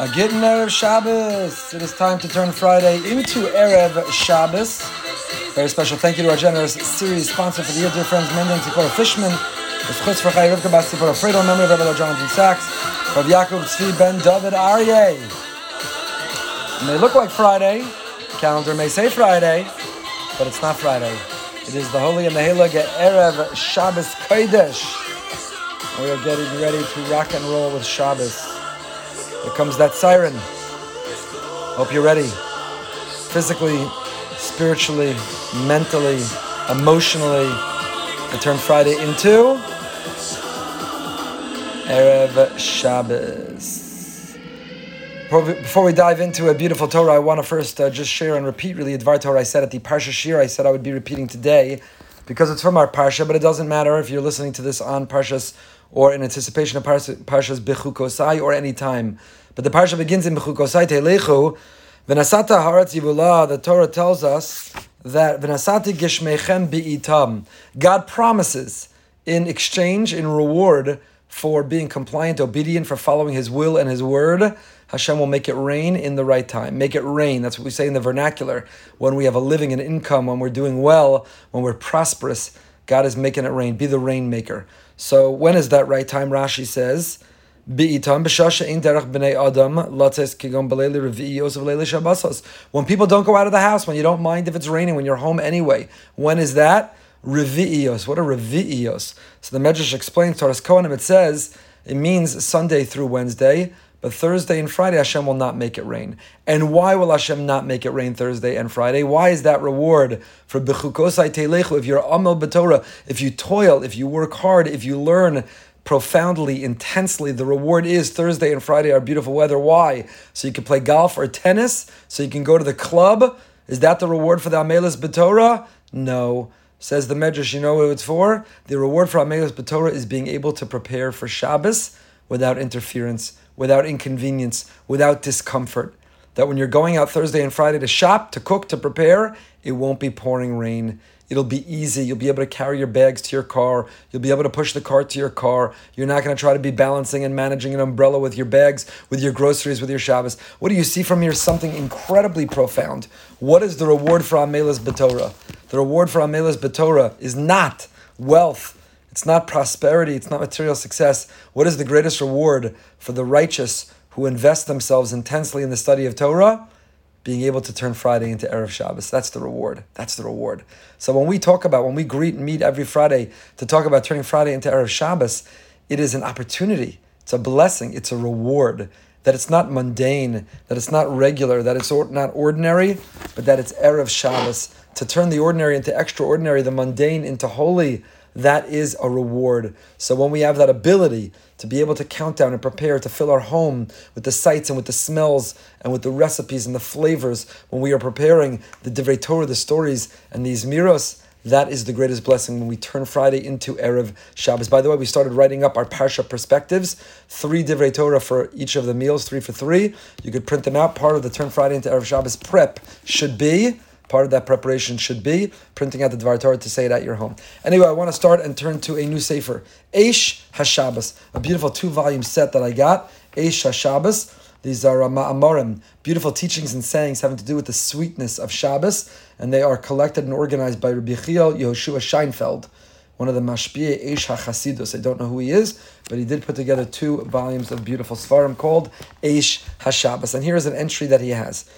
A Gittin Erev Shabbos. It is time to turn Friday into Erev Shabbos. Very special thank you to our generous series sponsor for the year, dear friends, Mendon Tzipora Fishman. With for Chai Rivka Bas Tzipora Fredo, memory of Rabbi Jonathan Sacks, of Yaakov Tzvi Ben David Aryeh. It may look like Friday, calendar may say Friday, but it's not Friday. It is the Holy and the Heilig Erev Shabbos Kodesh. We are getting ready to rock and roll with Shabbos. Here comes that siren. Hope you're ready. Physically, spiritually, mentally, emotionally, to turn Friday into Erev Shabbos. Before we dive into a beautiful Torah, I want to first uh, just share and repeat really a Dvar Torah I said at the Parsha Shiur. I said I would be repeating today because it's from our Parsha, but it doesn't matter if you're listening to this on Parshas or in anticipation of Parshas, Bechukosai or any time. But the Parsha begins in Bechukosai Telechu. V'nasata haratz yivula, the Torah tells us that v'nasati gishmechem bi'itam. God promises in exchange, in reward for being compliant, obedient, for following His will and His word, Hashem will make it rain in the right time. Make it rain. That's what we say in the vernacular. When we have a living and income, when we're doing well, when we're prosperous, God is making it rain. Be the rainmaker. So when is that right time? Rashi says, when people don't go out of the house, when you don't mind if it's raining, when you're home anyway. When is that? Revi'ios. What are revi'ios? So the Medrash explains, Toras Kohanim, it says, it means Sunday through Wednesday, but Thursday and Friday Hashem will not make it rain. And why will Hashem not make it rain Thursday and Friday? Why is that reward for Bechukosai Telechu? If you're Amel B'Torah, if you toil, if you work hard, if you learn profoundly, intensely, the reward is Thursday and Friday are beautiful weather. Why? So you can play golf or tennis, so you can go to the club. Is that the reward for the Amelis B'Torah? No. Says the Medrash, you know what it's for? The reward for Amelis B'Torah is being able to prepare for Shabbos without interference, without inconvenience, without discomfort. That when you're going out Thursday and Friday to shop, to cook, to prepare, it won't be pouring rain. It'll be easy. You'll be able to carry your bags to your car. You'll be able to push the cart to your car. You're not going to try to be balancing and managing an umbrella with your bags, with your groceries, with your Shabbos. What do you see from here? Something incredibly profound. What is the reward for Amelis B'Torah? The reward for Amelis B'Torah is not wealth. It's not prosperity. It's not material success. What is the greatest reward for the righteous who invest themselves intensely in the study of Torah? being able to turn Friday into Erev Shabbos. That's the reward. That's the reward. So when we talk about, when we greet and meet every Friday to talk about turning Friday into Erev Shabbos, it is an opportunity. It's a blessing. It's a reward. That it's not mundane, that it's not regular, that it's not ordinary, but that it's Erev Shabbos. To turn the ordinary into extraordinary, the mundane into holy, that is a reward. So when we have that ability to be able to count down and prepare to fill our home with the sights and with the smells and with the recipes and the flavors, when we are preparing the Divrei Torah, the stories and these miros, that is the greatest blessing when we turn Friday into Erev Shabbos. By the way, we started writing up our Parsha perspectives, three Divrei Torah for each of the meals, three for three. You could print them out. Part of the turn Friday into Erev Shabbos prep should be Part of that preparation should be printing out the Dvar Torah to say it at your home. Anyway, I want to start and turn to a new sefer, Eish HaShabbos, a beautiful two-volume set that I got, Eish HaShabbos. These are uh, Ma'amorim, beautiful teachings and sayings having to do with the sweetness of Shabbos, and they are collected and organized by Rabbi Chiel Yehoshua Scheinfeld, one of the Mashpiyei Eish HaChasidus. I don't know who he is, but he did put together two volumes of beautiful Svarim called Eish HaShabbos. And here is an entry that he has.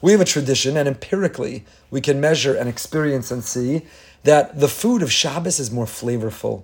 We have a tradition, and empirically, we can measure and experience and see that the food of Shabbos is more flavorful.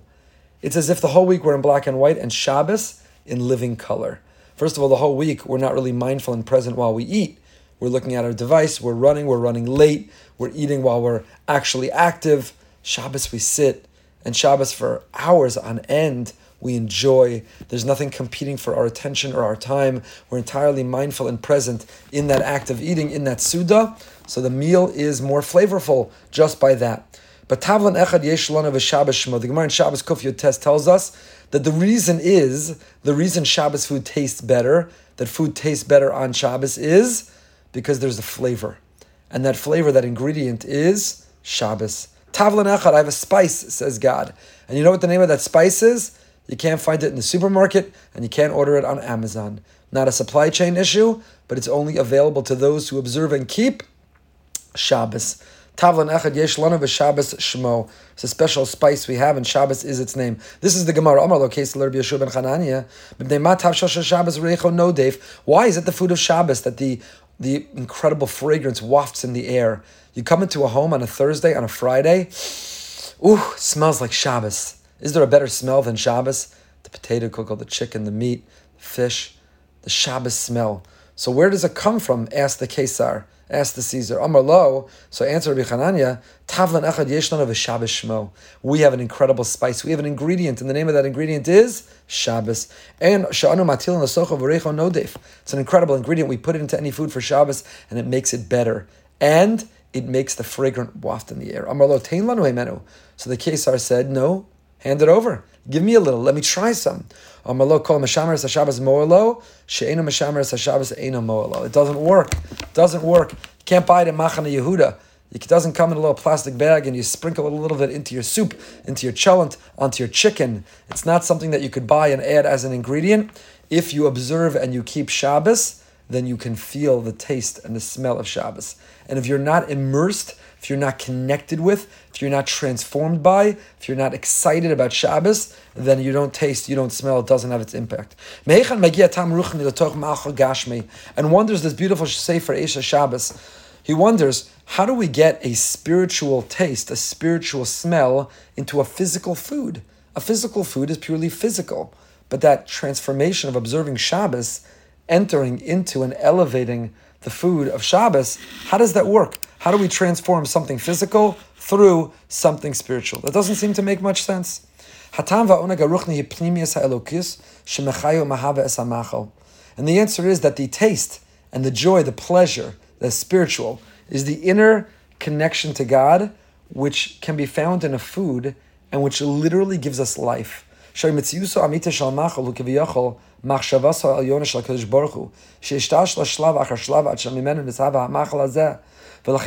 It's as if the whole week we're in black and white, and Shabbos in living color. First of all, the whole week we're not really mindful and present while we eat. We're looking at our device, we're running, we're running late, we're eating while we're actually active. Shabbos we sit, and Shabbos for hours on end we enjoy. There's nothing competing for our attention or our time. We're entirely mindful and present in that act of eating, in that Suda. So the meal is more flavorful just by that. But Tavlan Echad of Lana Shabbos Shmo, the Gemara in Shabbos Kuf test tells us that the reason is, the reason Shabbos food tastes better, that food tastes better on Shabbos is because there's a flavor. And that flavor, that ingredient is Shabbos. Tavlan Echad, I have a spice, says God. And you know what the name of that spice is? You can't find it in the supermarket, and you can't order it on Amazon. Not a supply chain issue, but it's only available to those who observe and keep Shabbos. Tavlan echad yesh lana v'Shabbos shmo. It's a special spice we have, and Shabbos is its name. This is the Gemara. Amar lo case Rabbi Yehoshua ben Chananya. Shabbos reicho nodef. Why is it the food of Shabbos that the the incredible fragrance wafts in the air? You come into a home on a Thursday, on a Friday. Ooh, smells like Shabbos. Is there a better smell than Shabbos? The potato kugel, the chicken, the meat, the fish, the Shabbos smell. So where does it come from? Asked the Kesar. Asked the Caesar. Amar lo. So answered Rabbi Chananya. Tavlan echad of a Shabbos shmo. We have an incredible spice. We have an ingredient, and the name of that ingredient is Shabbos. And sha'anu matil nasocha v'recho nodef. It's an incredible ingredient. We put it into any food for Shabbos, and it makes it better. And it makes the fragrant waft in the air. Amar lo tein lanu. So the Kesar said, no, hand it over. Give me a little. Let me try some. Um, it doesn't work. It doesn't work. You can't buy it in Machane Yehuda. It doesn't come in a little plastic bag and you sprinkle a little bit into your soup, into your cholent, onto your chicken. It's not something that you could buy and add as an ingredient. If you observe and you keep Shabbos, then you can feel the taste and the smell of Shabbos. And if you're not immersed if you're not connected with, if you're not transformed by, if you're not excited about Shabbos, then you don't taste, you don't smell, it doesn't have its impact. And wonders this beautiful Sefer Eish HaShabbos. He wonders, how do we get a spiritual taste, a spiritual smell into a physical food? A physical food is purely physical, but that transformation of observing Shabbos, entering into and elevating the food of Shabbos, how does that work? How do we transform something physical through something spiritual? That doesn't seem to make much sense. And the answer is that the taste and the joy, the pleasure, the spiritual, is the inner connection to God, which can be found in a food and which literally gives us life. Food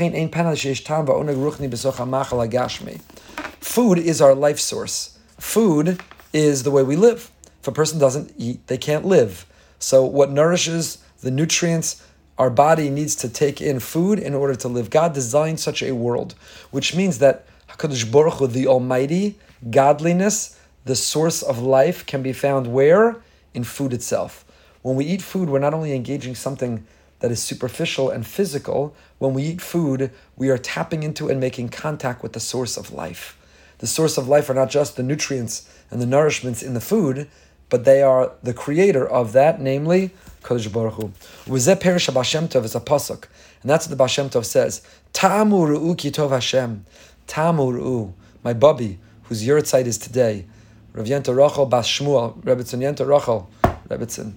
is our life source. Food is the way we live. If a person doesn't eat, they can't live. So, what nourishes the nutrients our body needs to take in food in order to live. God designed such a world, which means that Hakadosh Baruch Hu, the Almighty, godliness, the source of life, can be found where in food itself. When we eat food, we're not only engaging something that is superficial and physical. When we eat food, we are tapping into and making contact with the source of life. The source of life are not just the nutrients and the nourishments in the food, but they are the creator of that, namely Kodesh Baruch Hu. Uzeh Perish Baal Shem Tov is a pasuk, and that's what the Baal Shem Tov says. Ta'amu ru'u tov Hashem. Ta'amu ru'u. My bubby, whose yurtzeit is today. Rav Yenta Rachel Bas Shmuel, Rebbetzin Yenta Rachel, Rebbetzin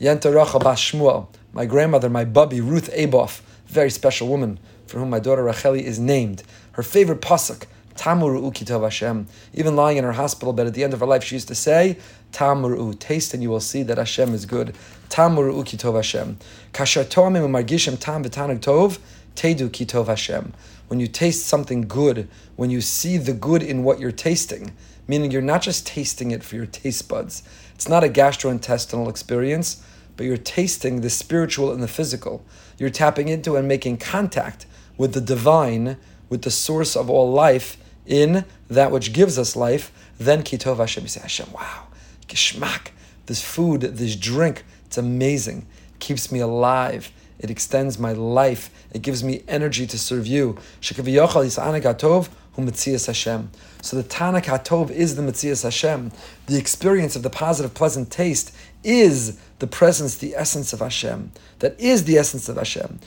Yenta Rachel Bas Shmuel, my grandmother, my bubby, Ruth Aboff, very special woman for whom my daughter Racheli is named. Her favorite pasuk, Tamuru Kitov Hashem. Even lying in her hospital bed at the end of her life, she used to say, Tamuru, taste and you will see that Hashem is good. Tamuru Kitov Hashem. Kasher Toamim Margishim Tam V'Tanag Tov, Tedu Kitov Hashem. When you taste something good, when you see the good in what you're tasting, meaning you're not just tasting it for your taste buds. It's not a gastrointestinal experience, but you're tasting the spiritual and the physical. You're tapping into and making contact with the divine, with the source of all life in that which gives us life. Then kitov Hashem, you say, Hashem, wow, geschmack, this food, this drink, it's amazing. It keeps me alive. It extends my life. It gives me energy to serve you. Hashem. So the Tanak HaTov is the Metzias Hashem. The experience of the positive, pleasant taste is the presence, the essence of Hashem. That is the essence of Hashem.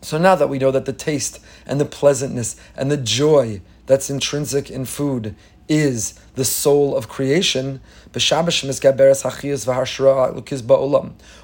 So now that we know that the taste and the pleasantness and the joy that's intrinsic in food is the soul of creation.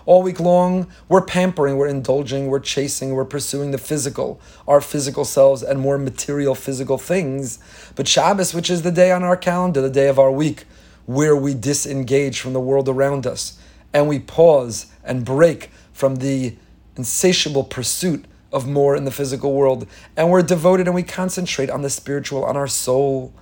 All week long, we're pampering, we're indulging, we're chasing, we're pursuing the physical, our physical selves, and more material physical things. But Shabbos, which is the day on our calendar, the day of our week, where we disengage from the world around us and we pause and break from the insatiable pursuit of more in the physical world, and we're devoted and we concentrate on the spiritual, on our soul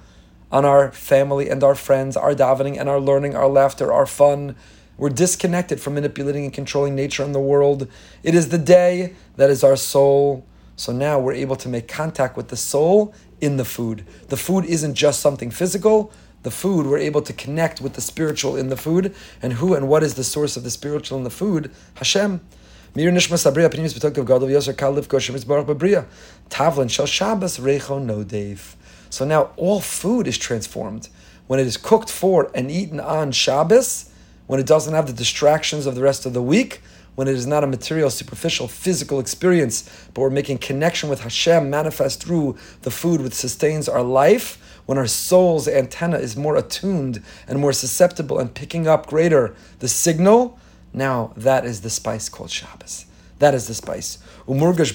on our family and our friends, our davening and our learning, our laughter, our fun. We're disconnected from manipulating and controlling nature and the world. It is the day that is our soul. So now we're able to make contact with the soul in the food. The food isn't just something physical. The food, we're able to connect with the spiritual in the food. And who and what is the source of the spiritual in the food? Hashem. Mir nishma sabriya b'tok gadol yoser kalif kosher mitzbarach b'briya. Tavlin shel Shabbos recho nodev. So now all food is transformed. When it is cooked for and eaten on Shabbos, when it doesn't have the distractions of the rest of the week, when it is not a material, superficial, physical experience, but we're making connection with Hashem manifest through the food which sustains our life, when our soul's antenna is more attuned and more susceptible and picking up greater the signal, now that is the spice called Shabbos. That is the spice. Umurgash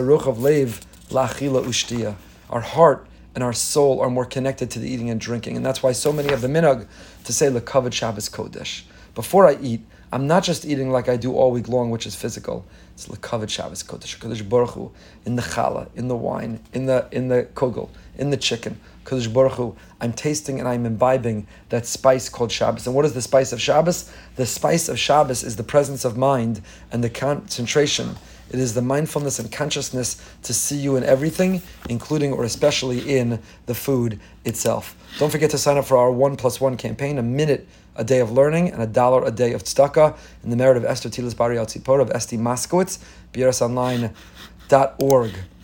ruch of lev lachila ushtia. Our heart and our soul are more connected to the eating and drinking. And that's why so many of the minhag to say lekavod Shabbos kodesh. Before I eat, I'm not just eating like I do all week long, which is physical. It's lekavod Shabbos kodesh, kodesh baruch in the challah, in the wine, in the in the kugel, in the chicken. Kodesh Baruch I'm tasting and I'm imbibing that spice called Shabbos. And what is the spice of Shabbos? The spice of Shabbos is the presence of mind and the concentration it is the mindfulness and consciousness to see you in everything, including or especially in the food itself. Don't forget to sign up for our one plus one campaign, a minute a day of learning and a dollar a day of tzedakah in the merit of Esther Tilas Bari Al of Esti Moskowitz, brsonline.org,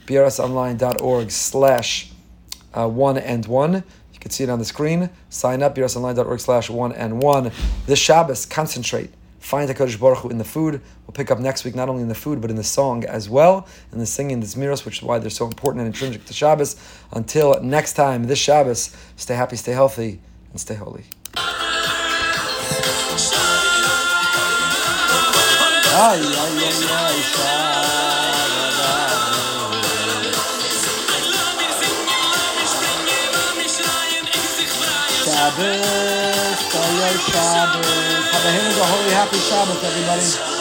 brsonline.org slash uh, one and one. You can see it on the screen. Sign up, brsonline.org slash one and one. This Shabbos, concentrate find HaKadosh Baruch Hu in the food. We'll pick up next week not only in the food, but in the song as well, in the singing, the Zmiros, which is why they're so important and intrinsic to Shabbos. Until next time, this Shabbos, stay happy, stay healthy, and stay holy. Ay, Shabbos, Shabbos. Have a holy, happy Shabbos, everybody.